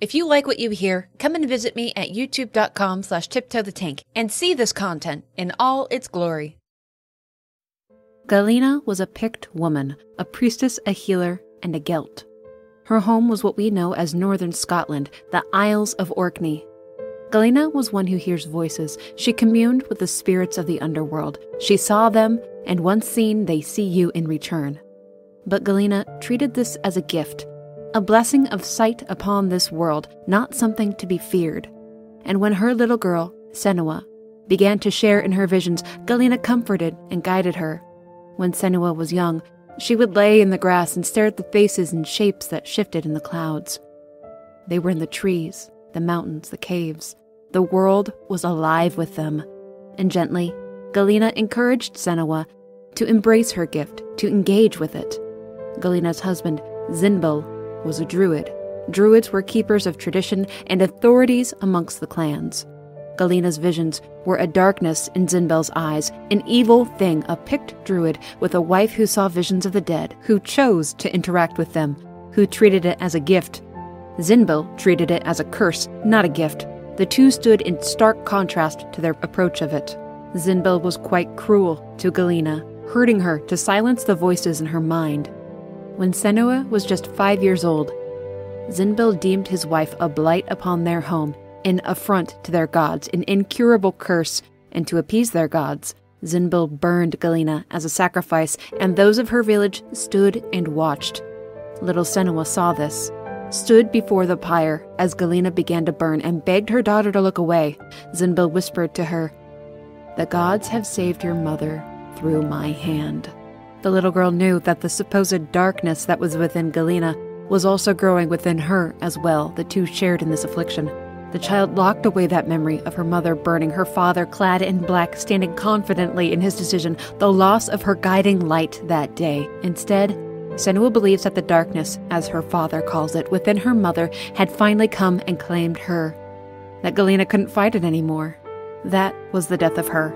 If you like what you hear, come and visit me at youtube.com slash tiptoe the tank and see this content in all its glory. Galena was a Pict woman, a priestess, a healer, and a Gelt. Her home was what we know as northern Scotland, the Isles of Orkney. Galena was one who hears voices. She communed with the spirits of the underworld. She saw them, and once seen, they see you in return. But Galena treated this as a gift, a blessing of sight upon this world, not something to be feared. And when her little girl, Senua, began to share in her visions, Galena comforted and guided her. When Senua was young, she would lay in the grass and stare at the faces and shapes that shifted in the clouds. They were in the trees, the mountains, the caves. The world was alive with them. And gently, Galena encouraged Senua to embrace her gift, to engage with it. Galena's husband, Zynbel, was a druid. Druids were keepers of tradition and authorities amongst the clans. Galena's visions were a darkness in Zynbel's eyes, an evil thing, a Pict druid with a wife who saw visions of the dead, who chose to interact with them, who treated it as a gift. Zynbel treated it as a curse, not a gift. The two stood in stark contrast to their approach of it. Zynbel was quite cruel to Galena, hurting her to silence the voices in her mind. When Senua was just five years old, Zynbel deemed his wife a blight upon their home, an affront to their gods, an incurable curse, and to appease their gods, Zynbel burned Galena as a sacrifice, and those of her village stood and watched. Little Senua saw this, stood before the pyre as Galena began to burn, and begged her daughter to look away. Zynbel whispered to her, The gods have saved your mother through my hand. The little girl knew that the supposed darkness that was within Galena was also growing within her as well. The two shared in this affliction. The child locked away that memory of her mother burning, her father clad in black, standing confidently in his decision, the loss of her guiding light that day. Instead, Senua believes that the darkness, as her father calls it, within her mother had finally come and claimed her. That Galena couldn't fight it anymore. That was the death of her.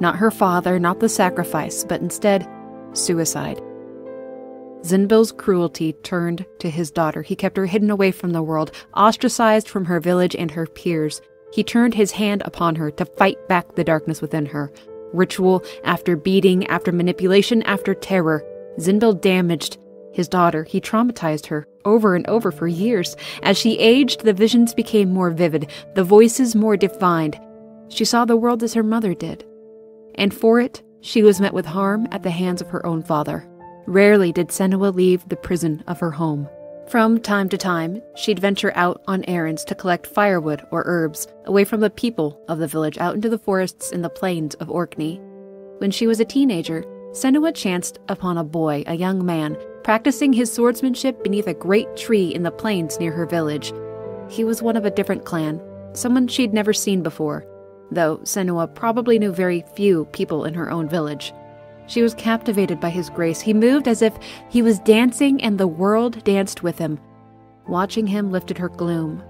Not her father, not the sacrifice, but instead, suicide. Zynbel's cruelty turned to his daughter. He kept her hidden away from the world, ostracized from her village and her peers. He turned his hand upon her to fight back the darkness within her. Ritual after beating, after manipulation, after terror, Zynbel damaged his daughter. He traumatized her over and over for years. As she aged, the visions became more vivid, the voices more defined. She saw the world as her mother did. And for it, she was met with harm at the hands of her own father. Rarely did Senua leave the prison of her home. From time to time, she'd venture out on errands to collect firewood or herbs, away from the people of the village out into the forests in the plains of Orkney. When she was a teenager, Senua chanced upon a boy, a young man, practicing his swordsmanship beneath a great tree in the plains near her village. He was one of a different clan, someone she'd never seen before, though Senua probably knew very few people in her own village. She was captivated by his grace. He moved as if he was dancing and the world danced with him. Watching him lifted her gloom.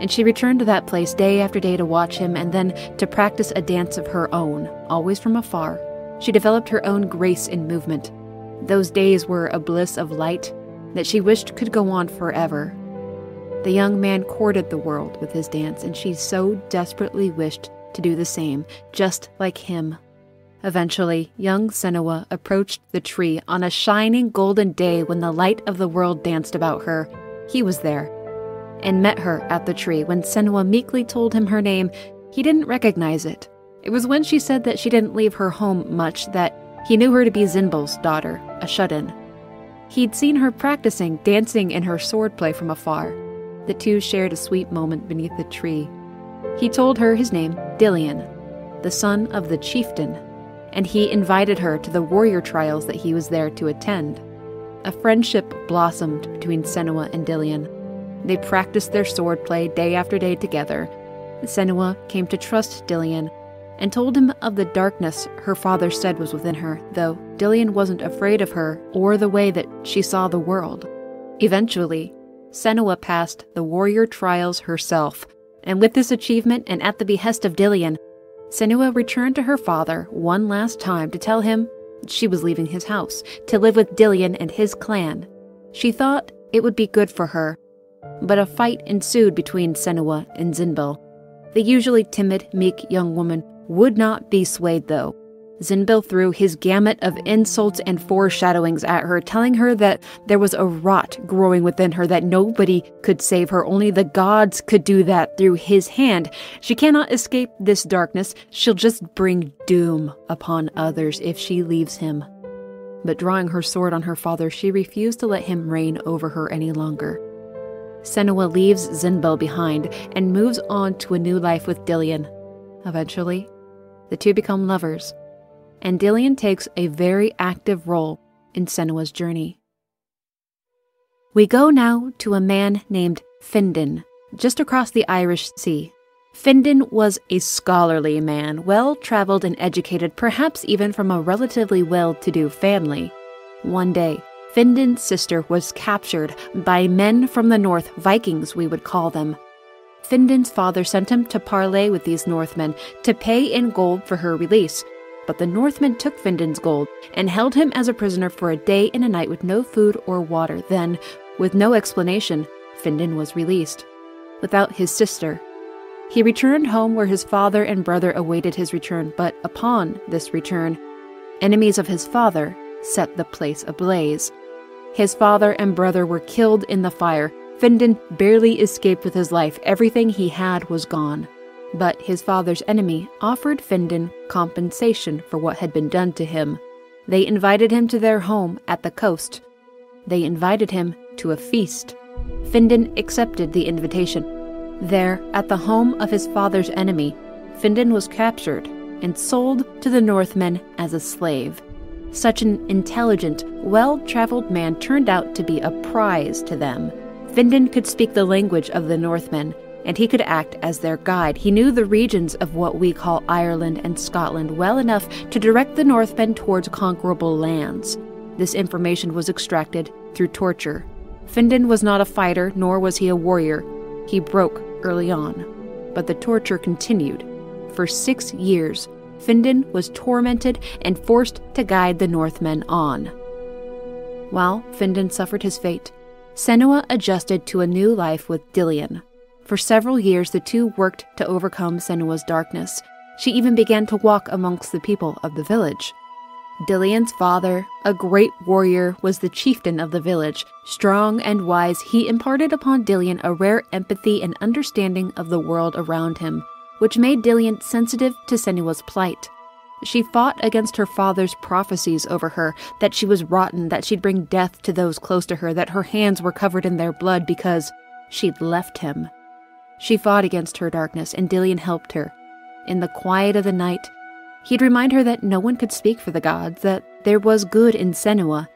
And she returned to that place day after day to watch him and then to practice a dance of her own, always from afar. She developed her own grace in movement. Those days were a bliss of light that she wished could go on forever. The young man courted the world with his dance, and she so desperately wished to do the same, just like him. Eventually, young Senua approached the tree on a shining golden day when the light of the world danced about her. He was there, and met her at the tree. When Senua meekly told him her name, he didn't recognize it. It was when she said that she didn't leave her home much that he knew her to be Zynbel's daughter, a shut in. He'd seen her practicing dancing in her swordplay from afar. The two shared a sweet moment beneath the tree. He told her his name, Dillion, the son of the chieftain, and he invited her to the warrior trials that he was there to attend. A friendship blossomed between Senua and Dillion. They practiced their swordplay day after day together. Senua came to trust Dillion and told him of the darkness her father said was within her, though Dillion wasn't afraid of her or the way that she saw the world. Eventually, Senua passed the warrior trials herself, and with this achievement and at the behest of Dillion, Senua returned to her father one last time to tell him she was leaving his house to live with Dillion and his clan. She thought it would be good for her. but a fight ensued between Senua and Zynbel. The usually timid, meek young woman would not be swayed, though. Zynbel threw his gamut of insults and foreshadowings at her, telling her that there was a rot growing within her, that nobody could save her, only the gods could do that through his hand. She cannot escape this darkness, she'll just bring doom upon others if she leaves him. But drawing her sword on her father, she refused to let him reign over her any longer. Senua leaves Zynbel behind and moves on to a new life with Dillion. Eventually, the two become lovers and Dillion takes a very active role in Senua's journey. We go now to a man named Findan, just across the Irish Sea. Findan was a scholarly man, well traveled and educated, perhaps even from a relatively well to do family. One day, Findan's sister was captured by men from the north, Vikings we would call them. Findan's father sent him to parley with these Northmen to pay in gold for her release, but the Northmen took Findan's gold and held him as a prisoner for a day and a night with no food or water. Then, with no explanation, Findan was released. Without his sister. He returned home where his father and brother awaited his return, but upon this return, enemies of his father set the place ablaze. His father and brother were killed in the fire. Findan barely escaped with his life. Everything he had was gone. But his father's enemy offered Findan compensation for what had been done to him. They invited him to their home at the coast. They invited him to a feast. Findan accepted the invitation. There, at the home of his father's enemy, Findan was captured and sold to the Northmen as a slave. Such an intelligent, well traveled man turned out to be a prize to them. Findan could speak the language of the Northmen and he could act as their guide. He knew the regions of what we call Ireland and Scotland well enough to direct the Northmen towards conquerable lands. This information was extracted through torture. Findan was not a fighter, nor was he a warrior. He broke early on. But the torture continued. For six years, Findan was tormented and forced to guide the Northmen on. While Findan suffered his fate, Senua adjusted to a new life with Dillion, for several years, the two worked to overcome Senua's darkness. She even began to walk amongst the people of the village. Dillion's father, a great warrior, was the chieftain of the village. Strong and wise, he imparted upon Dillion a rare empathy and understanding of the world around him, which made Dillion sensitive to Senua's plight. She fought against her father's prophecies over her that she was rotten, that she'd bring death to those close to her, that her hands were covered in their blood because she'd left him. She fought against her darkness, and Dillion helped her. In the quiet of the night, he'd remind her that no one could speak for the gods, that there was good in Senua,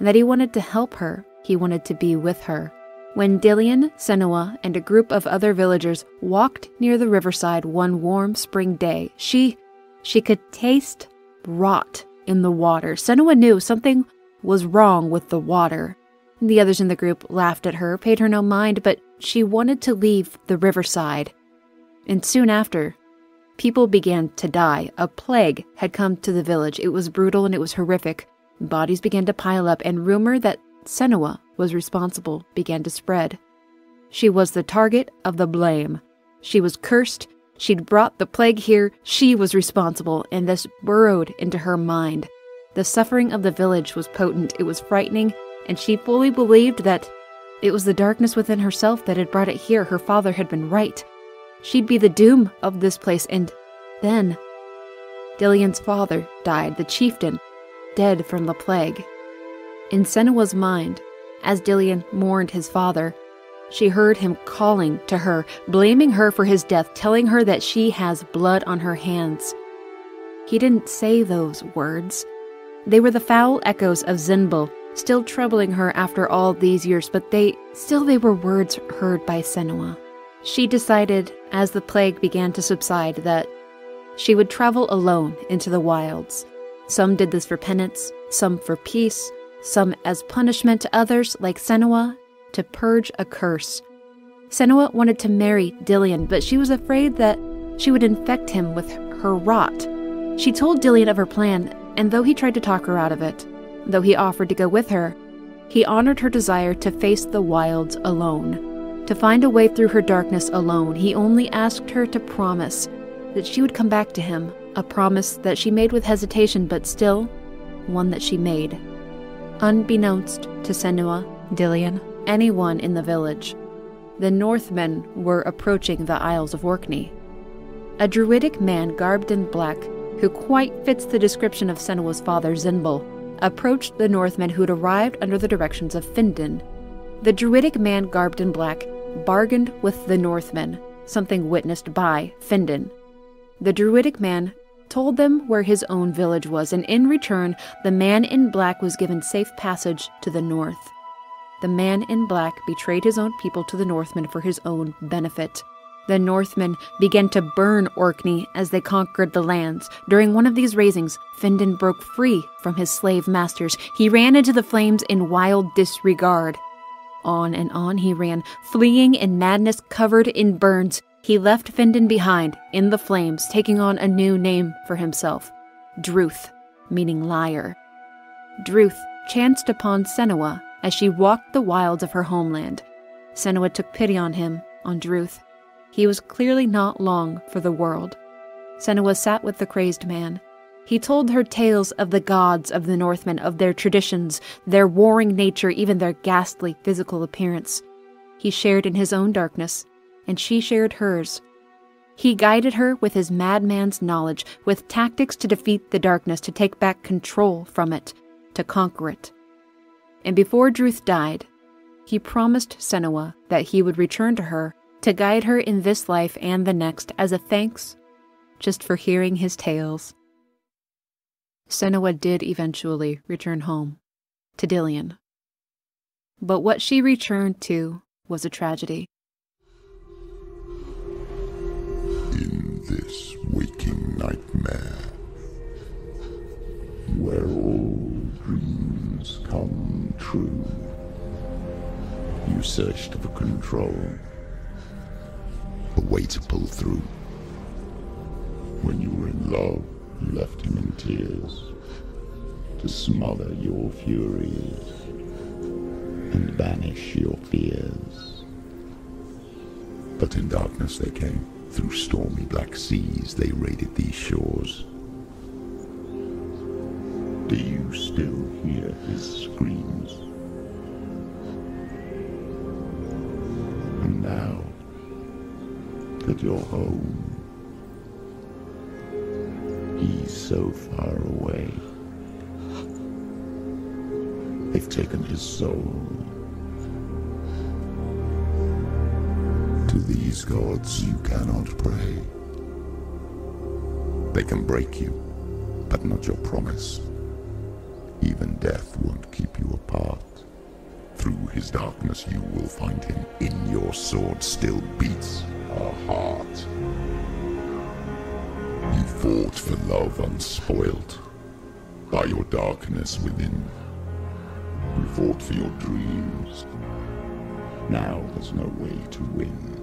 and that he wanted to help her, he wanted to be with her. When Dillion, Senua, and a group of other villagers walked near the riverside one warm spring day, she she could taste rot in the water. Senua knew something was wrong with the water. The others in the group laughed at her, paid her no mind, but she wanted to leave the riverside. And soon after, people began to die. A plague had come to the village. It was brutal and it was horrific. Bodies began to pile up, and rumor that Senua was responsible began to spread. She was the target of the blame. She was cursed. She'd brought the plague here. She was responsible, and this burrowed into her mind. The suffering of the village was potent. It was frightening, and she fully believed that it was the darkness within herself that had brought it here. Her father had been right. She'd be the doom of this place, and then. Dillion's father died, the chieftain, dead from the plague. In Senua's mind, as Dillion mourned his father, she heard him calling to her, blaming her for his death, telling her that she has blood on her hands. He didn't say those words. They were the foul echoes of Zynbel still troubling her after all these years, but they still they were words heard by Senua. She decided, as the plague began to subside, that she would travel alone into the wilds. Some did this for penance, some for peace, some as punishment, others, like Senua, to purge a curse. Senua wanted to marry Dillion, but she was afraid that she would infect him with her rot. She told Dillion of her plan, and though he tried to talk her out of it, Though he offered to go with her, he honored her desire to face the wilds alone. To find a way through her darkness alone, he only asked her to promise that she would come back to him, a promise that she made with hesitation, but still one that she made. Unbeknownst to Senua, Dillion, anyone in the village, the Northmen were approaching the Isles of Orkney. A druidic man garbed in black, who quite fits the description of Senua's father Zynbel, approached the Northmen who'd arrived under the directions of Findan. The druidic man garbed in black bargained with the Northmen, something witnessed by Findan. The druidic man told them where his own village was, and in return, the man in black was given safe passage to the north. The man in black betrayed his own people to the Northmen for his own benefit. The Northmen began to burn Orkney as they conquered the lands. During one of these raisings, Findan broke free from his slave masters. He ran into the flames in wild disregard. On and on he ran, fleeing in madness covered in burns. He left Findan behind in the flames, taking on a new name for himself Druth, meaning liar. Druth chanced upon Senua as she walked the wilds of her homeland. Senua took pity on him, on Druth. He was clearly not long for the world. Senua sat with the crazed man. He told her tales of the gods of the Northmen, of their traditions, their warring nature, even their ghastly physical appearance. He shared in his own darkness, and she shared hers. He guided her with his madman's knowledge, with tactics to defeat the darkness, to take back control from it, to conquer it. And before Druth died, he promised Senua that he would return to her to guide her in this life and the next as a thanks just for hearing his tales. Senua did eventually return home, to Dillion. But what she returned to was a tragedy. In this waking nightmare, where all dreams come true, you searched for control, a way to pull through. When you were in love, you left him in tears to smother your furies and banish your fears. But in darkness they came. Through stormy black seas they raided these shores. Do you still hear his screams? And now that you're home, he's so far away. They've taken his soul. To these gods you cannot pray. They can break you, but not your promise. Even death won't keep you apart. Through his darkness you will find him. In your sword still beats a heart. You fought for love unspoilt by your darkness within. You fought for your dreams. Now there's no way to win.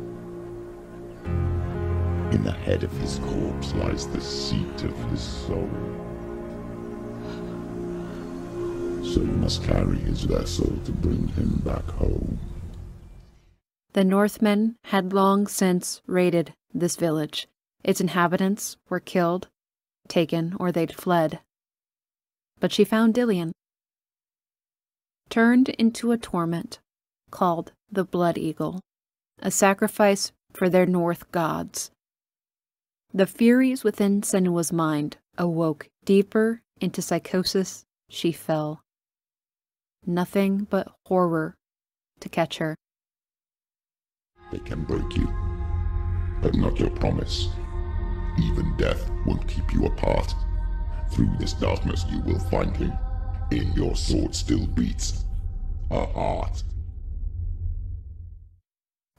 In the head of his corpse lies the seat of his soul. So you must carry his vessel to bring him back home. The Northmen had long since raided this village. Its inhabitants were killed, taken, or they'd fled. But she found Dillion, turned into a torment called the Blood Eagle, a sacrifice for their North gods. The furies within Senua's mind awoke deeper into psychosis. She fell. Nothing but horror to catch her. They can break you, but not your promise. Even death won't keep you apart. Through this darkness you will find him. In your sword still beats a heart.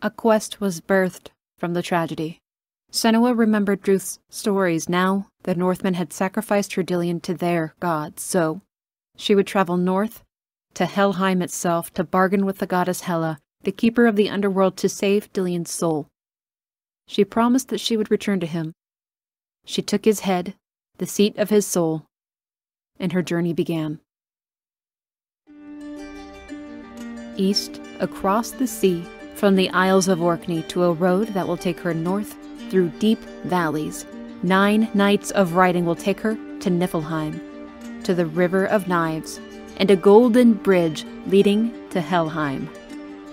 A quest was birthed from the tragedy. Senua remembered Druth's stories. Now the Northmen had sacrificed her Dillion to their gods, so she would travel north to Helheim itself to bargain with the goddess Hela, the keeper of the underworld, to save Dillion's soul. She promised that she would return to him. She took his head, the seat of his soul, and her journey began. East, across the sea, from the Isles of Orkney to a road that will take her north through deep valleys. Nine nights of riding will take her to Niflheim, to the River of Knives, and a golden bridge leading to Helheim.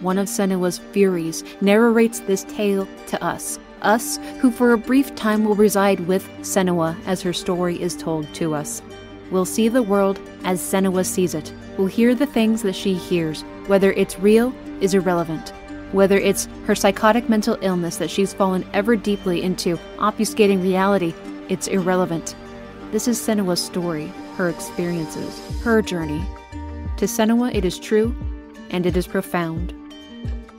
One of Senua's Furies narrates this tale to us, us who for a brief time will reside with Senua as her story is told to us. We'll see the world as Senua sees it. We'll hear the things that she hears. Whether it's real is irrelevant. Whether it's her psychotic mental illness that she's fallen ever deeply into, obfuscating reality, it's irrelevant. This is Senua's story, her experiences, her journey. To Senua, it is true, and it is profound.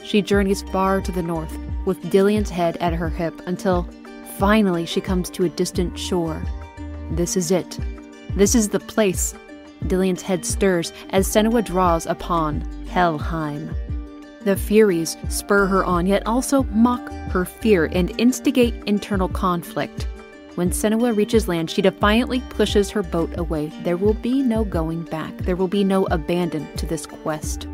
She journeys far to the north, with Dillion's head at her hip, until finally she comes to a distant shore. This is it. This is the place. Dillion's head stirs as Senua draws upon Helheim. The Furies spur her on, yet also mock her fear and instigate internal conflict. When Senua reaches land, she defiantly pushes her boat away. There will be no going back. There will be no abandon to this quest.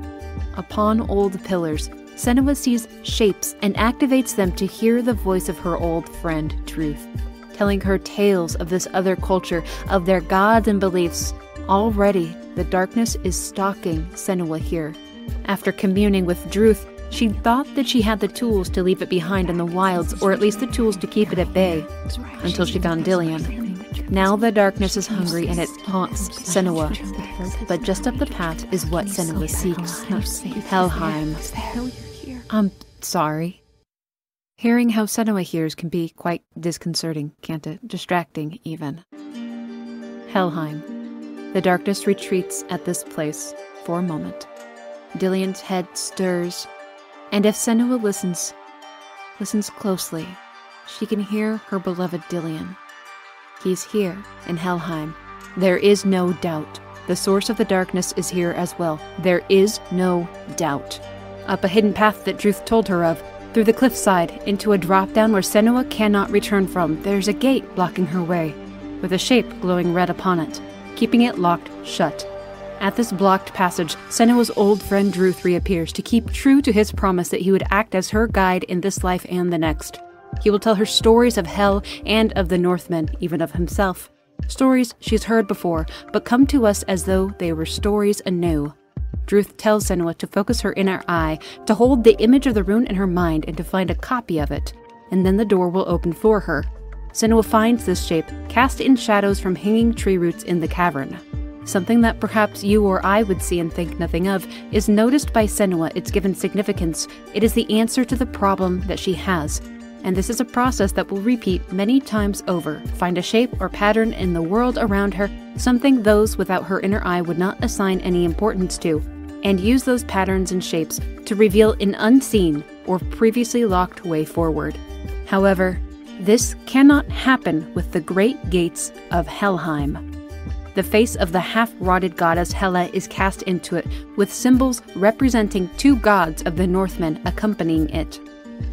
Upon old pillars, Senua sees shapes and activates them to hear the voice of her old friend, Druth, telling her tales of this other culture, of their gods and beliefs. Already, the darkness is stalking Senua here. After communing with Druth, she thought that she had the tools to leave it behind in the wilds, or at least the tools to keep it at bay, until she found Dillion. Now the darkness is hungry and it haunts Senua. But just up the path is what Senua seeks Helheim. I'm sorry. Hearing how Senua hears can be quite disconcerting, can't it? Distracting, even. Helheim. The darkness retreats at this place for a moment. Dillion's head stirs, and if Senua listens, listens closely, she can hear her beloved Dillion. He's here in Helheim. There is no doubt. The source of the darkness is here as well. There is no doubt. Up a hidden path that Druth told her of, through the cliffside, into a drop down where Senua cannot return from, there's a gate blocking her way, with a shape glowing red upon it, keeping it locked shut. At this blocked passage, Senua's old friend Druth reappears to keep true to his promise that he would act as her guide in this life and the next. He will tell her stories of hell and of the Northmen, even of himself. Stories she's heard before, but come to us as though they were stories anew. Druth tells Senua to focus her inner eye, to hold the image of the rune in her mind, and to find a copy of it, and then the door will open for her. Senua finds this shape, cast in shadows from hanging tree roots in the cavern. Something that perhaps you or I would see and think nothing of is noticed by Senua, it's given significance. It is the answer to the problem that she has. And this is a process that will repeat many times over. Find a shape or pattern in the world around her, something those without her inner eye would not assign any importance to, and use those patterns and shapes to reveal an unseen or previously locked way forward. However, this cannot happen with the great gates of Helheim. The face of the half rotted goddess Hela is cast into it, with symbols representing two gods of the Northmen accompanying it.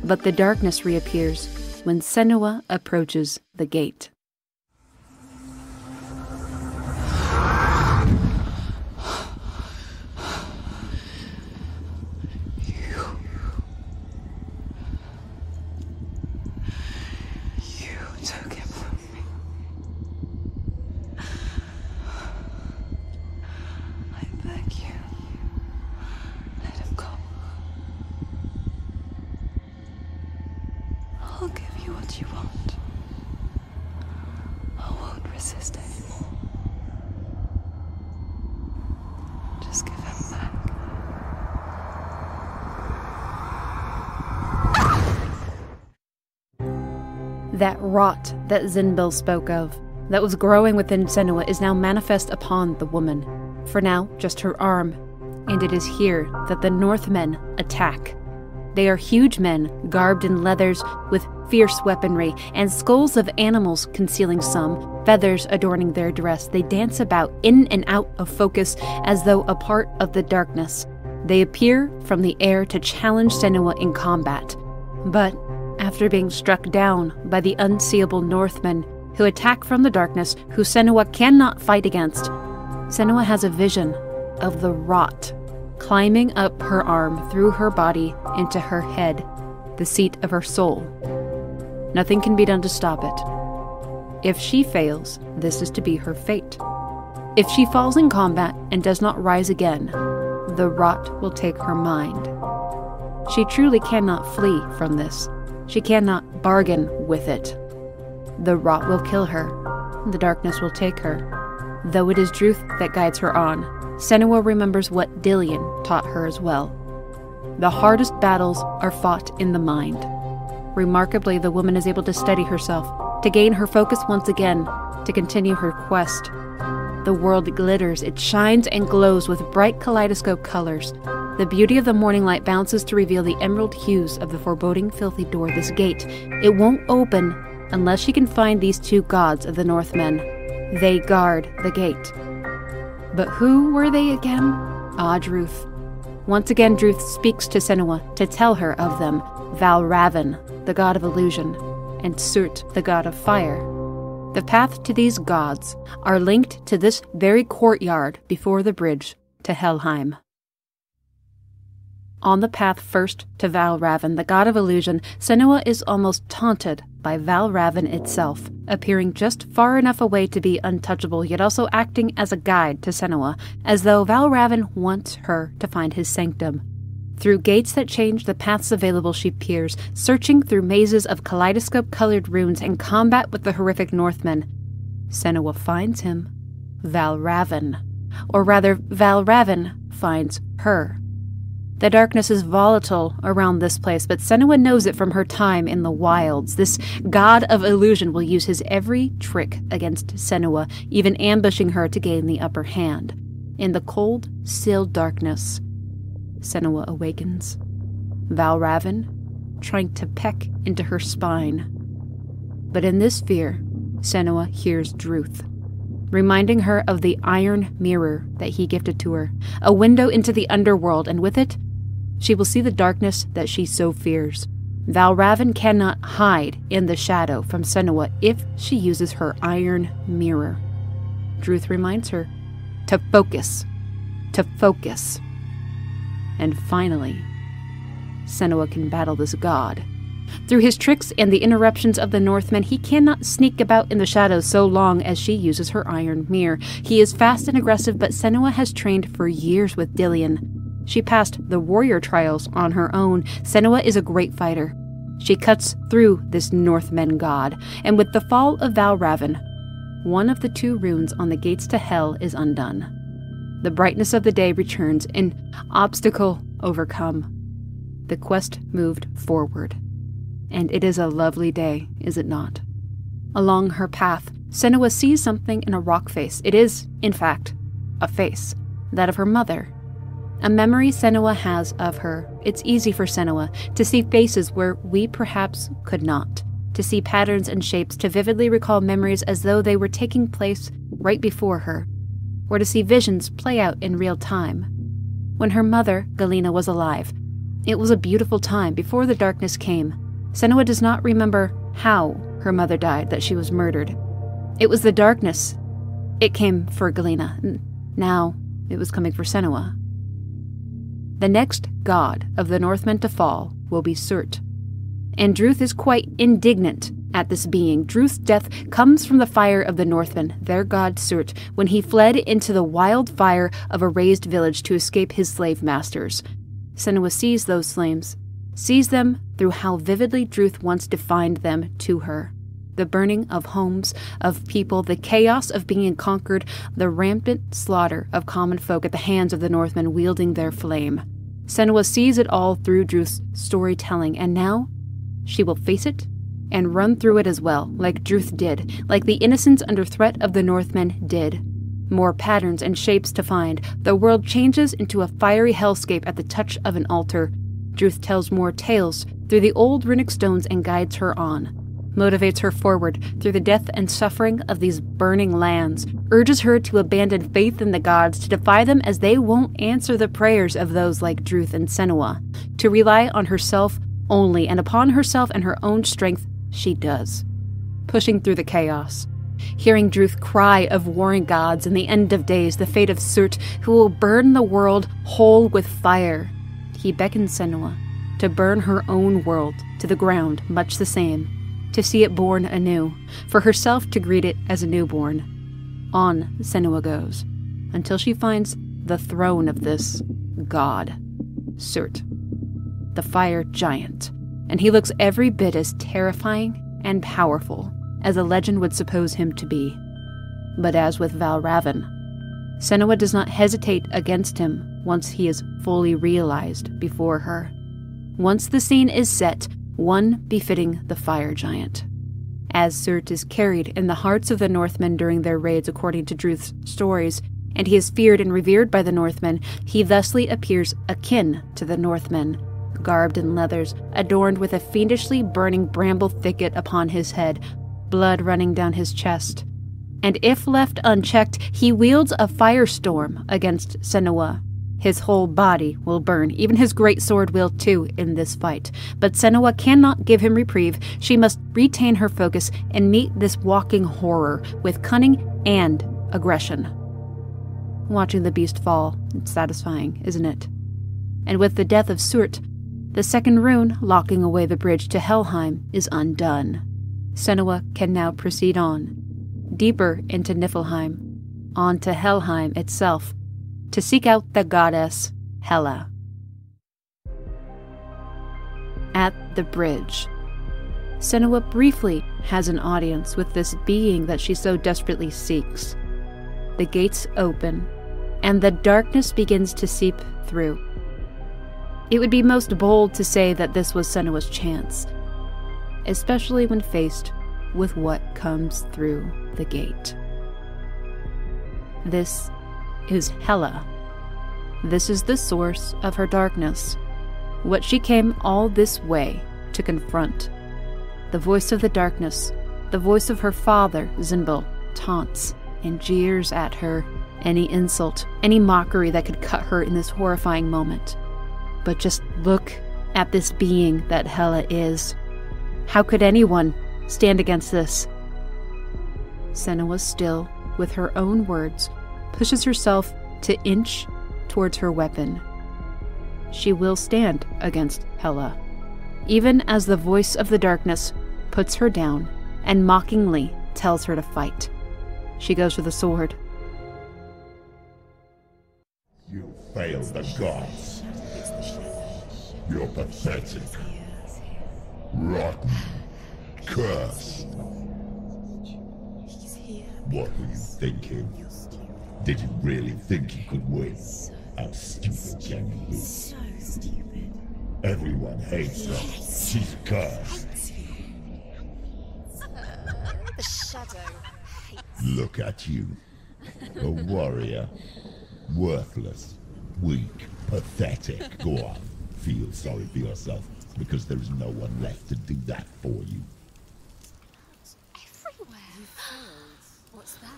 But the darkness reappears when Senua approaches the gate. Rot that Zynbel spoke of, that was growing within Senua, is now manifest upon the woman. For now, just her arm. And it is here that the Northmen attack. They are huge men, garbed in leathers, with fierce weaponry, and skulls of animals concealing some, feathers adorning their dress. They dance about, in and out of focus, as though a part of the darkness. They appear from the air to challenge Senua in combat. But after being struck down by the unseeable Northmen who attack from the darkness, who Senua cannot fight against. Senua has a vision of the rot climbing up her arm through her body into her head, the seat of her soul. Nothing can be done to stop it. If she fails, this is to be her fate. If she falls in combat and does not rise again, the rot will take her mind. She truly cannot flee from this. She cannot bargain with it. The rot will kill her. The darkness will take her. Though it is Druth that guides her on, Senua remembers what Dillion taught her as well. The hardest battles are fought in the mind. Remarkably, the woman is able to steady herself, to gain her focus once again, to continue her quest. The world glitters, it shines and glows with bright kaleidoscope colors. The beauty of the morning light bounces to reveal the emerald hues of the foreboding, filthy door, this gate. It won't open unless she can find these two gods of the Northmen. They guard the gate. But who were they again? Ah, Druth. Once again, Druth speaks to Senua to tell her of them Valravn, the god of illusion, and Surt, the god of fire. The path to these gods are linked to this very courtyard before the bridge to Helheim. On the path first to Valravn, the god of illusion, Senua is almost taunted by Valravn itself, appearing just far enough away to be untouchable, yet also acting as a guide to Senua, as though Valravn wants her to find his sanctum. Through gates that change the paths available, she peers, searching through mazes of kaleidoscope colored runes in combat with the horrific Northmen. Senua finds him. Valravn. Or rather, Valravn finds her. The darkness is volatile around this place, but Senua knows it from her time in the wilds. This god of illusion will use his every trick against Senua, even ambushing her to gain the upper hand. In the cold, still darkness, Senua awakens. Valravn, trying to peck into her spine. But in this fear, Senua hears Druth, reminding her of the iron mirror that he gifted to her, a window into the underworld, and with it, she will see the darkness that she so fears. Valravn cannot hide in the shadow from Senua if she uses her iron mirror. Druth reminds her to focus, to focus. And finally, Senua can battle this god. Through his tricks and the interruptions of the Northmen, he cannot sneak about in the shadows so long as she uses her iron mirror. He is fast and aggressive, but Senua has trained for years with Dillion. She passed the warrior trials on her own. Senua is a great fighter. She cuts through this Northmen god, and with the fall of Valravn, one of the two runes on the gates to Hell is undone. The brightness of the day returns, an obstacle overcome. The quest moved forward. And it is a lovely day, is it not? Along her path, Senua sees something in a rock face. It is, in fact, a face, that of her mother. A memory Senua has of her. It's easy for Senua to see faces where we perhaps could not, to see patterns and shapes, to vividly recall memories as though they were taking place right before her, or to see visions play out in real time. When her mother, Galena, was alive, it was a beautiful time before the darkness came. Senua does not remember how her mother died, that she was murdered. It was the darkness. It came for Galena. Now it was coming for Senua. The next god of the Northmen to fall will be Surt. And Druth is quite indignant at this being. Druth's death comes from the fire of the Northmen, their god Surt, when he fled into the wild fire of a razed village to escape his slave masters. Senua sees those flames, sees them through how vividly Druth once defined them to her. The burning of homes, of people, the chaos of being conquered, the rampant slaughter of common folk at the hands of the Northmen wielding their flame. Senua sees it all through Druth's storytelling, and now she will face it and run through it as well, like Druth did, like the innocents under threat of the Northmen did. More patterns and shapes to find. The world changes into a fiery hellscape at the touch of an altar. Druth tells more tales through the old runic stones and guides her on. Motivates her forward through the death and suffering of these burning lands, urges her to abandon faith in the gods, to defy them as they won't answer the prayers of those like Druth and Senua, to rely on herself only and upon herself and her own strength she does, pushing through the chaos. Hearing Druth cry of warring gods and the end of days, the fate of Surt, who will burn the world whole with fire, he beckons Senua to burn her own world to the ground much the same, to see it born anew, for herself to greet it as a newborn. On Senua goes, until she finds the throne of this god, Surt, the fire giant, and he looks every bit as terrifying and powerful as a legend would suppose him to be. But as with Valravn, Senua does not hesitate against him once he is fully realized before her. Once the scene is set, one befitting the fire giant. As Surt is carried in the hearts of the Northmen during their raids according to Druth's stories, and he is feared and revered by the Northmen, he thusly appears akin to the Northmen, garbed in leathers, adorned with a fiendishly burning bramble thicket upon his head, blood running down his chest. And if left unchecked, he wields a firestorm against Senua. His whole body will burn, even his great sword will too in this fight. But Senua cannot give him reprieve. She must retain her focus and meet this walking horror with cunning and aggression. Watching the beast fall, it's satisfying, isn't it? And with the death of Surt, the second rune locking away the bridge to Helheim is undone. Senua can now proceed on, deeper into Niflheim, on to Helheim itself, to seek out the goddess Hela. At the bridge, Senua briefly has an audience with this being that she so desperately seeks. The gates open, and the darkness begins to seep through. It would be most bold to say that this was Senua's chance, especially when faced with what comes through the gate. This is Hela. This is the source of her darkness, what she came all this way to confront. The voice of the darkness, the voice of her father, Zynbel, taunts and jeers at her any insult, any mockery that could cut her in this horrifying moment. But just look at this being that Hela is. How could anyone stand against this? Senna was still, with her own words, pushes herself to inch towards her weapon. She will stand against Hela, even as the voice of the darkness puts her down and mockingly tells her to fight. She goes for the sword. You failed the gods. You're pathetic. Rotten. Cursed. What were you thinking? Did you really think you could win? How stupid can you be? So stupid. Everyone hates her. She's cursed. The shadow hates. Look at you. A warrior. Worthless. Weak. Pathetic. Go on. Feel sorry for yourself, because there is no one left to do that for you. Everywhere. What's that?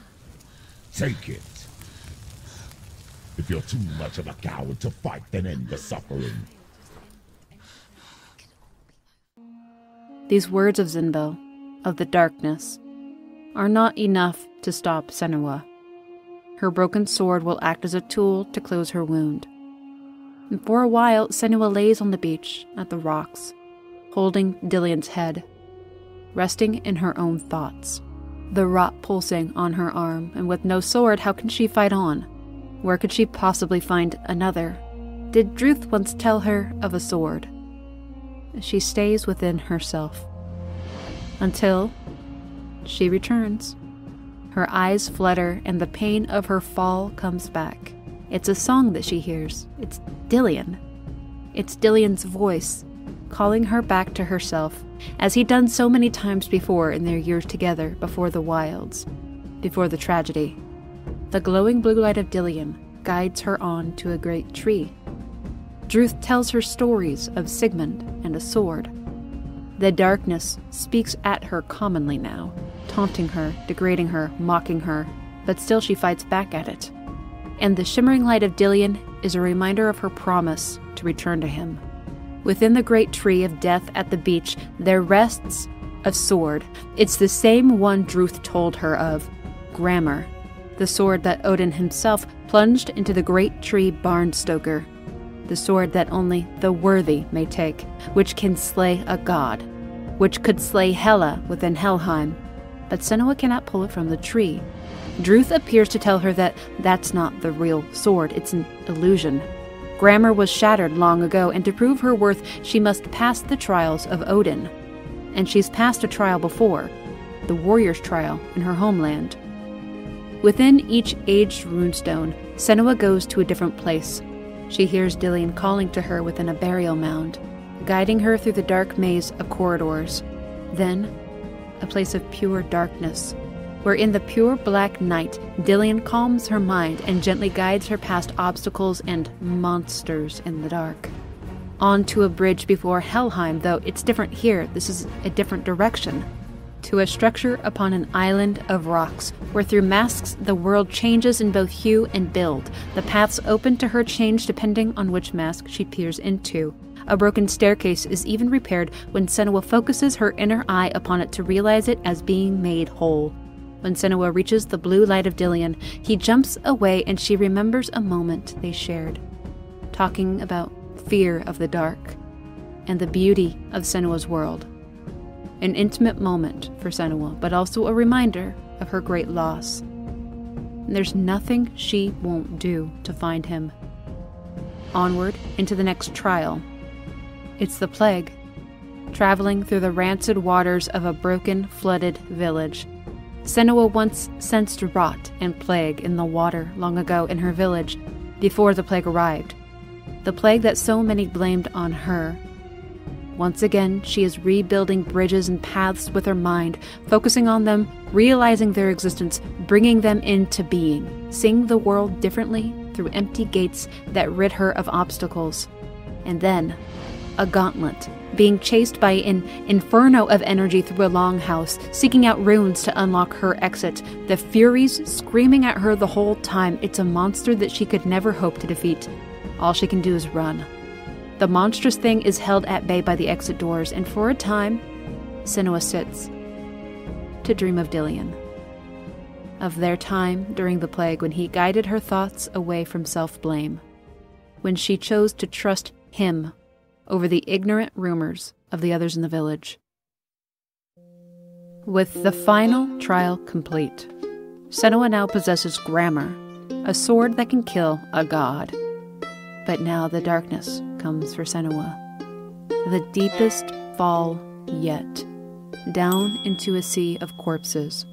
Take it. If you're too much of a coward to fight, then end the suffering. These words of Zynbel, of the darkness, are not enough to stop Senua. Her broken sword will act as a tool to close her wound. And for a while, Senua lays on the beach at the rocks, holding Dillion's head, resting in her own thoughts. The rot pulsing on her arm, and with no sword, how can she fight on? Where could she possibly find another? Did Druth once tell her of a sword? She stays within herself. Until she returns. Her eyes flutter, and the pain of her fall comes back. It's a song that she hears. It's Dillion. It's Dillion's voice, calling her back to herself, as he'd done so many times before in their years together before the wilds, before the tragedy. The glowing blue light of Dillion guides her on to a great tree. Druth tells her stories of Sigmund and a sword. The darkness speaks at her commonly now, taunting her, degrading her, mocking her, but still she fights back at it. And the shimmering light of Dillion is a reminder of her promise to return to him. Within the great tree of death at the beach, there rests a sword. It's the same one Druth told her of, Gramr, the sword that Odin himself plunged into the great tree Barnstokkr. the sword that only the worthy may take, which can slay a god, which could slay Hela within Helheim. But Senua cannot pull it from the tree. Druth appears to tell her that that's not the real sword, it's an illusion. Gramr was shattered long ago, and to prove her worth, she must pass the trials of Odin. And she's passed a trial before the warrior's trial in her homeland. Within each aged runestone, Senua goes to a different place. She hears Dillion calling to her within a burial mound, guiding her through the dark maze of corridors. Then, a place of pure darkness, where in the pure black night, Dillion calms her mind and gently guides her past obstacles and monsters in the dark. Onto a bridge before Helheim, though it's different here, this is a different direction. To a structure upon an island of rocks, where through masks the world changes in both hue and build. The paths open to her change depending on which mask she peers into. A broken staircase is even repaired when Senua focuses her inner eye upon it to realize it as being made whole. When Senua reaches the blue light of Dillion, he jumps away and she remembers a moment they shared, talking about fear of the dark and the beauty of Senua's world. An intimate moment for Senua, but also a reminder of her great loss. And there's nothing she won't do to find him. Onward into the next trial. It's the plague, traveling through the rancid waters of a broken, flooded village. Senua once sensed rot and plague in the water long ago in her village, before the plague arrived. The plague that so many blamed on her. Once again, she is rebuilding bridges and paths with her mind, focusing on them, realizing their existence, bringing them into being, seeing the world differently through empty gates that rid her of obstacles. And then, a gauntlet being chased by an inferno of energy through a longhouse, seeking out runes to unlock her exit. The Furies screaming at her the whole time. It's a monster that she could never hope to defeat. All she can do is run. The monstrous thing is held at bay by the exit doors, and for a time, Senua sits to dream of Dillion. Of their time during the plague when he guided her thoughts away from self blame. When she chose to trust him over the ignorant rumors of the others in the village. With the final trial complete, Senua now possesses Gramr, a sword that can kill a god. But now the darkness comes for Senua. The deepest fall yet, down into a sea of corpses.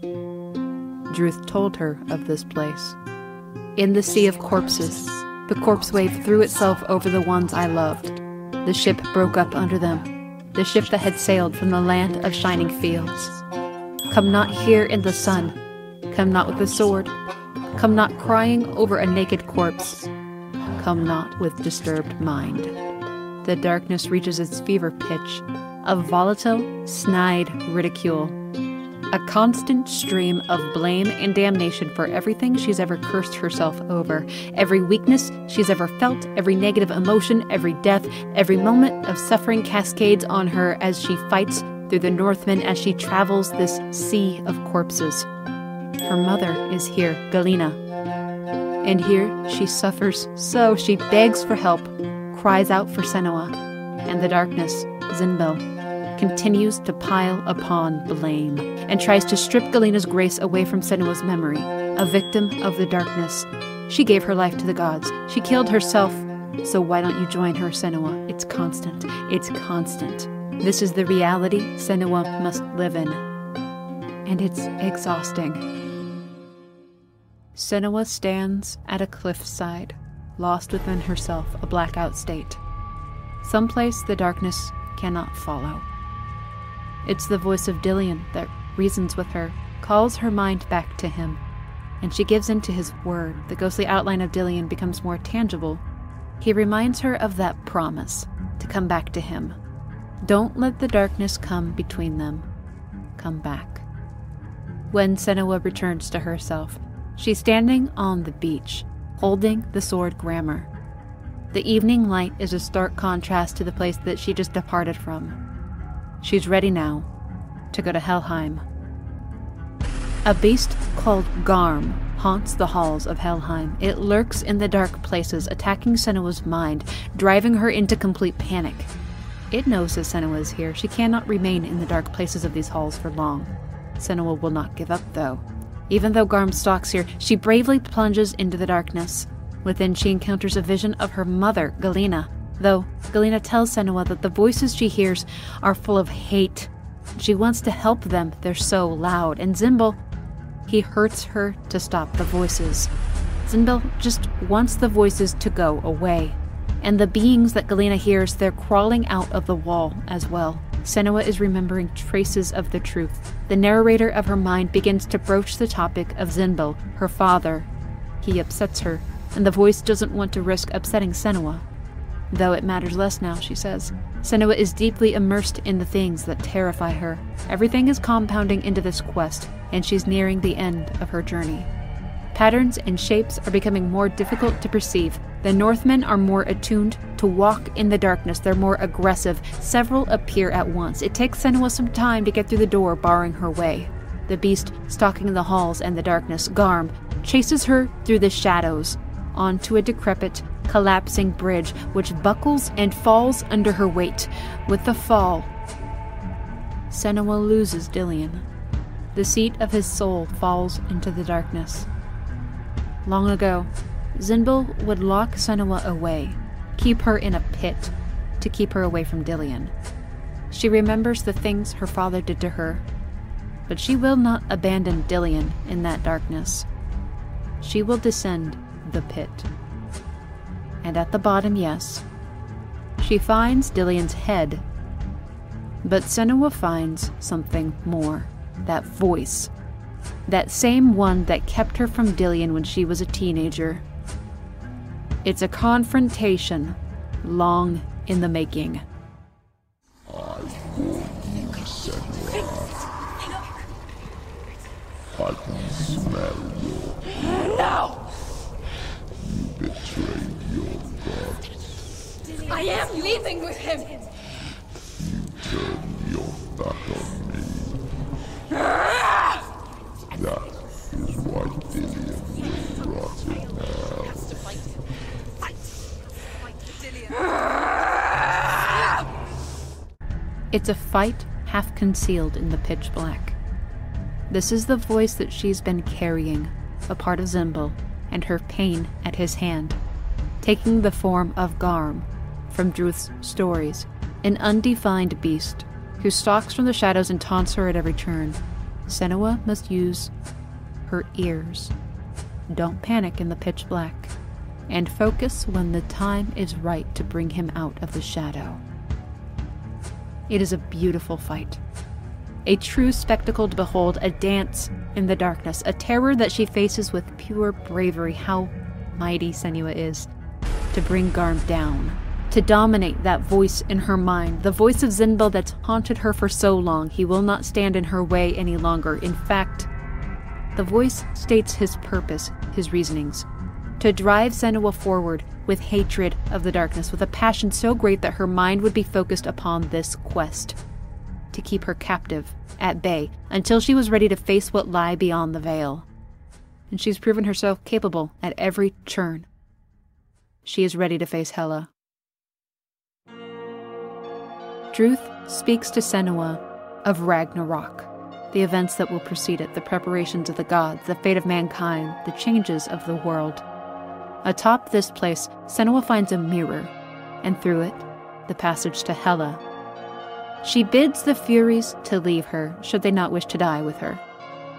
Druth told her of this place. In the sea of corpses, the corpse wave threw itself over the ones I loved the ship broke up under them, the ship that had sailed from the land of shining fields. Come not here in the sun, come not with a sword, come not crying over a naked corpse, come not with disturbed mind. The darkness reaches its fever pitch, a volatile, snide ridicule a constant stream of blame and damnation for everything she's ever cursed herself over, every weakness she's ever felt, every negative emotion, every death, every moment of suffering cascades on her as she fights through the Northmen as she travels this sea of corpses. Her mother is here, Galena. And here she suffers so she begs for help, cries out for Senua, and the darkness, Zynbel continues to pile upon blame and tries to strip Galena's grace away from Senua's memory, a victim of the darkness. She gave her life to the gods. She killed herself. So why don't you join her, Senua? It's constant. It's constant. This is the reality Senua must live in. And it's exhausting. Senua stands at a cliffside, lost within herself, a blackout state. Someplace the darkness cannot follow. It's the voice of Dillion that reasons with her, calls her mind back to him, and she gives in to his word. The ghostly outline of Dillion becomes more tangible. He reminds her of that promise to come back to him. Don't let the darkness come between them. Come back. When Senua returns to herself, she's standing on the beach, holding the sword Gramr. The evening light is a stark contrast to the place that she just departed from. She's ready now to go to Helheim. A beast called Garm haunts the halls of Helheim. It lurks in the dark places, attacking Senua's mind, driving her into complete panic. It knows that Senua is here. She cannot remain in the dark places of these halls for long. Senua will not give up, though. Even though Garm stalks here, she bravely plunges into the darkness. Within, she encounters a vision of her mother, Galena. Though, Galena tells Senua that the voices she hears are full of hate. She wants to help them, they're so loud. And Zynbel, he hurts her to stop the voices. Zynbel just wants the voices to go away. And the beings that Galena hears, they're crawling out of the wall as well. Senua is remembering traces of the truth. The narrator of her mind begins to broach the topic of Zynbel, her father. He upsets her, and the voice doesn't want to risk upsetting Senua. Though it matters less now, she says. Senua is deeply immersed in the things that terrify her. Everything is compounding into this quest, and she's nearing the end of her journey. Patterns and shapes are becoming more difficult to perceive. The Northmen are more attuned to walk in the darkness. They're more aggressive. Several appear at once. It takes Senua some time to get through the door, barring her way. The beast stalking the halls and the darkness, Garm, chases her through the shadows onto a decrepit, collapsing bridge which buckles and falls under her weight. With the fall, Senua loses Dillion. The seat of his soul falls into the darkness. Long ago, Zynbel would lock Senua away, keep her in a pit, to keep her away from Dillion. She remembers the things her father did to her, but she will not abandon Dillion in that darkness. She will descend the pit. And at the bottom, yes, she finds Dillion's head. But Senua finds something more that voice. That same one that kept her from Dillion when she was a teenager. It's a confrontation long in the making. I warn you, Senua. I can smell your No! You betrayed your god. I am leaving with him! You turned your back on me. That is why Dillion will rot in hell. It's a fight half concealed in the pitch black. This is the voice that she's been carrying, a part of Zynbel, and her pain at his hand, taking the form of Garm from Druth's stories, an undefined beast who stalks from the shadows and taunts her at every turn. Senua must use her ears. Don't panic in the pitch black, and focus when the time is right to bring him out of the shadow. It is a beautiful fight. A true spectacle to behold, a dance in the darkness, a terror that she faces with pure bravery. How mighty Senua is to bring Garm down, to dominate that voice in her mind, the voice of Zynbel that's haunted her for so long. He will not stand in her way any longer. In fact, the voice states his purpose, his reasonings to drive Senua forward with hatred of the darkness, with a passion so great that her mind would be focused upon this quest to keep her captive, at bay, until she was ready to face what lie beyond the veil. And she's proven herself capable at every turn. She is ready to face Hela. Druth speaks to Senua of Ragnarok, the events that will precede it, the preparations of the gods, the fate of mankind, the changes of the world. Atop this place, Senua finds a mirror, and through it, the passage to Hela. She bids the Furies to leave her, should they not wish to die with her.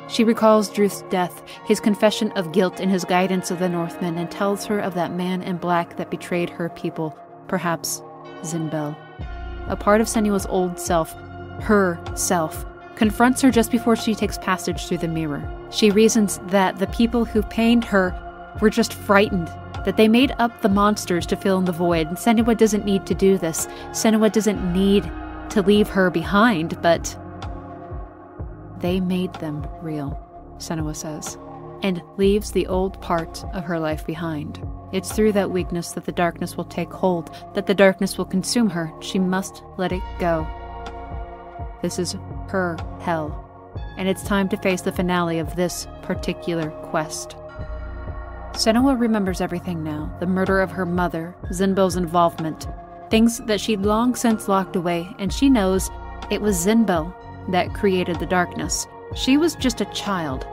She recalls Druth's death, his confession of guilt, and his guidance of the Northmen, and tells her of that man in black that betrayed her people, perhaps Zynbel. A part of Senua's old self, her self, confronts her just before she takes passage through the mirror. She reasons that the people who pained her were just frightened, that they made up the monsters to fill in the void, and Senua doesn't need to do this. Senua doesn't need to leave her behind, but they made them real, Senua says, and leaves the old part of her life behind. It's through that weakness that the darkness will take hold, that the darkness will consume her. She must let it go. This is her hell, and it's time to face the finale of this particular quest. Senua remembers everything now the murder of her mother, Zynbel's involvement, things that she'd long since locked away, and she knows it was Zynbel that created the darkness. She was just a child.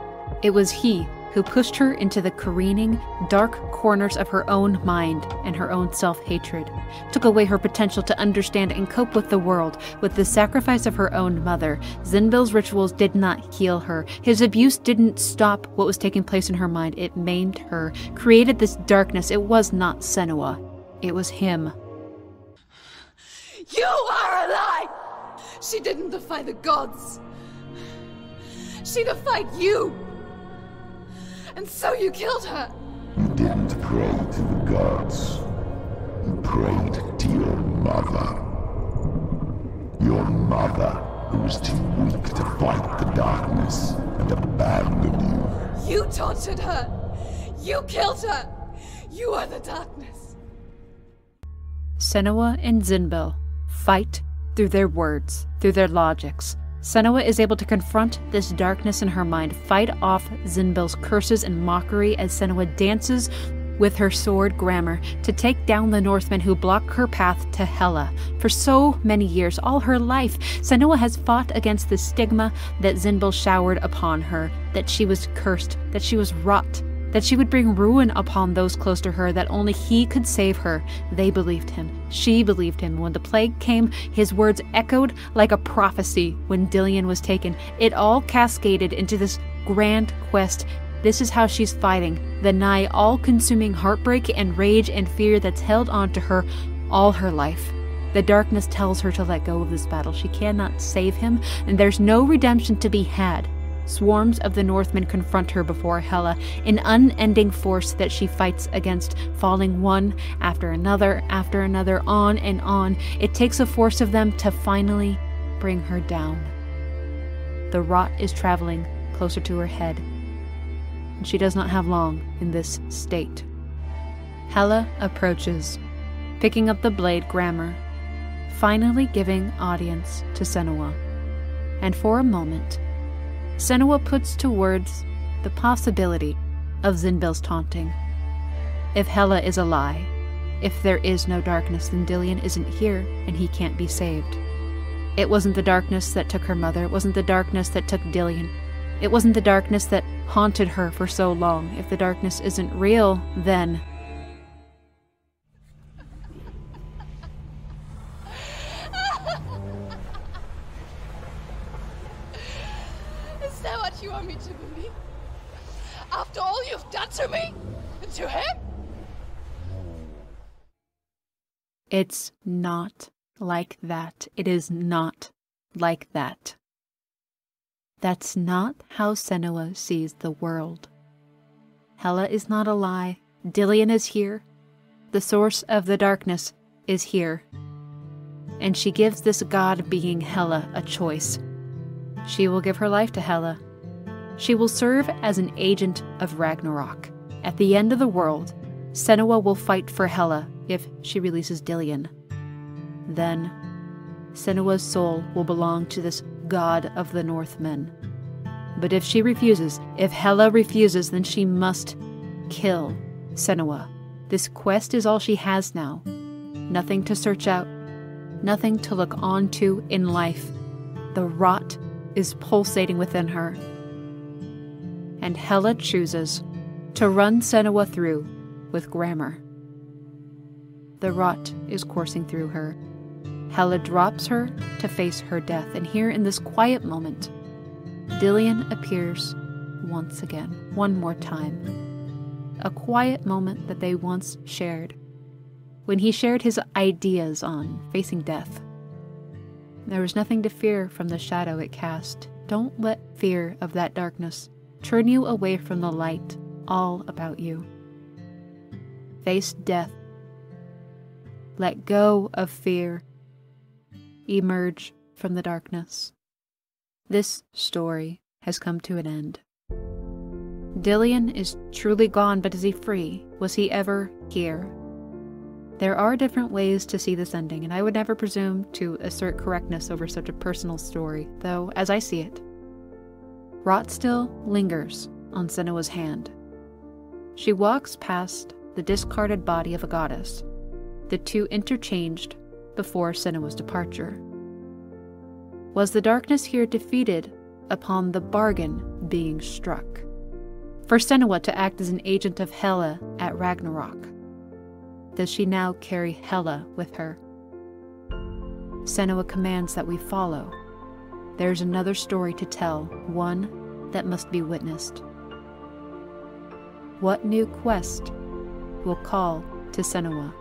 It was he who pushed her into the careening, dark corners of her own mind and her own self hatred, took away her potential to understand and cope with the world. With the sacrifice of her own mother, Zynbel's rituals did not heal her. His abuse didn't stop what was taking place in her mind, it maimed her, created this darkness. It was not Senua, it was him. You are a lie! She didn't defy the gods. She defied you! And so you killed her! You didn't pray to the gods. You prayed to your mother. Your mother, who was too weak to fight the darkness and abandoned you. You tortured her! You killed her! You are the darkness! Senua and Zynbel fight through their words, through their logics. Senua is able to confront this darkness in her mind, fight off Zynbel's curses and mockery as Senua dances with her sword Gramr to take down the Northmen who block her path to Hela. For so many years, all her life, Senua has fought against the stigma that Zynbel showered upon her, that she was cursed, that she was rot, that she would bring ruin upon those close to her, that only he could save her. They believed him. She believed him. When the plague came, his words echoed like a prophecy when Dillion was taken. It all cascaded into this grand quest. This is how she's fighting the nigh all consuming heartbreak and rage and fear that's held on to her all her life. The darkness tells her to let go of this battle. She cannot save him, and there's no redemption to be had. Swarms of the Northmen confront her before Hela, an unending force that she fights against, falling one after another after another, on and on. It takes a force of them to finally bring her down. The rot is traveling closer to her head, and she does not have long in this state. Hela approaches, picking up the blade Gramr, finally giving audience to Senua. And for a moment, Senua puts to words the possibility of Zynbel's taunting. If Hela is a lie, if there is no darkness, then Dillion isn't here and he can't be saved. It wasn't the darkness that took her mother, it wasn't the darkness that took Dillion. It wasn't the darkness that haunted her for so long. If the darkness isn't real, then. You want me to believe? After all you've done to me? And to him? It's not like that. It is not like that. That's not how Senua sees the world. Hela is not a lie. Dillion is here. The source of the darkness is here. And she gives this god being Hela a choice. She will give her life to Hela. She will serve as an agent of Ragnarok. At the end of the world, Senua will fight for Hela if she releases Dillion. Then, Senua's soul will belong to this god of the Northmen. But if she refuses, if Hela refuses, then she must kill Senua. This quest is all she has now. Nothing to search out, nothing to look on to in life. The rot is pulsating within her. And Hela chooses to run Senua through with Gramr. The rot is coursing through her. Hela drops her to face her death, and here in this quiet moment, Dillion appears once again, one more time. A quiet moment that they once shared, when he shared his ideas on facing death. There was nothing to fear from the shadow it cast. Don't let fear of that darkness turn you away from the light all about you. Face death. Let go of fear. Emerge from the darkness. This story has come to an end. Dillion is truly gone, but is he free? Was he ever here? There are different ways to see this ending, and I would never presume to assert correctness over such a personal story, though, as I see it, Rot still lingers on Senua's hand. She walks past the discarded body of a goddess. The two interchanged before Senua's departure. Was the darkness here defeated upon the bargain being struck? For Senua to act as an agent of Hela at Ragnarok. Does she now carry Hela with her? Senua commands that we follow. There's another story to tell, one that must be witnessed. What new quest will call to Senua?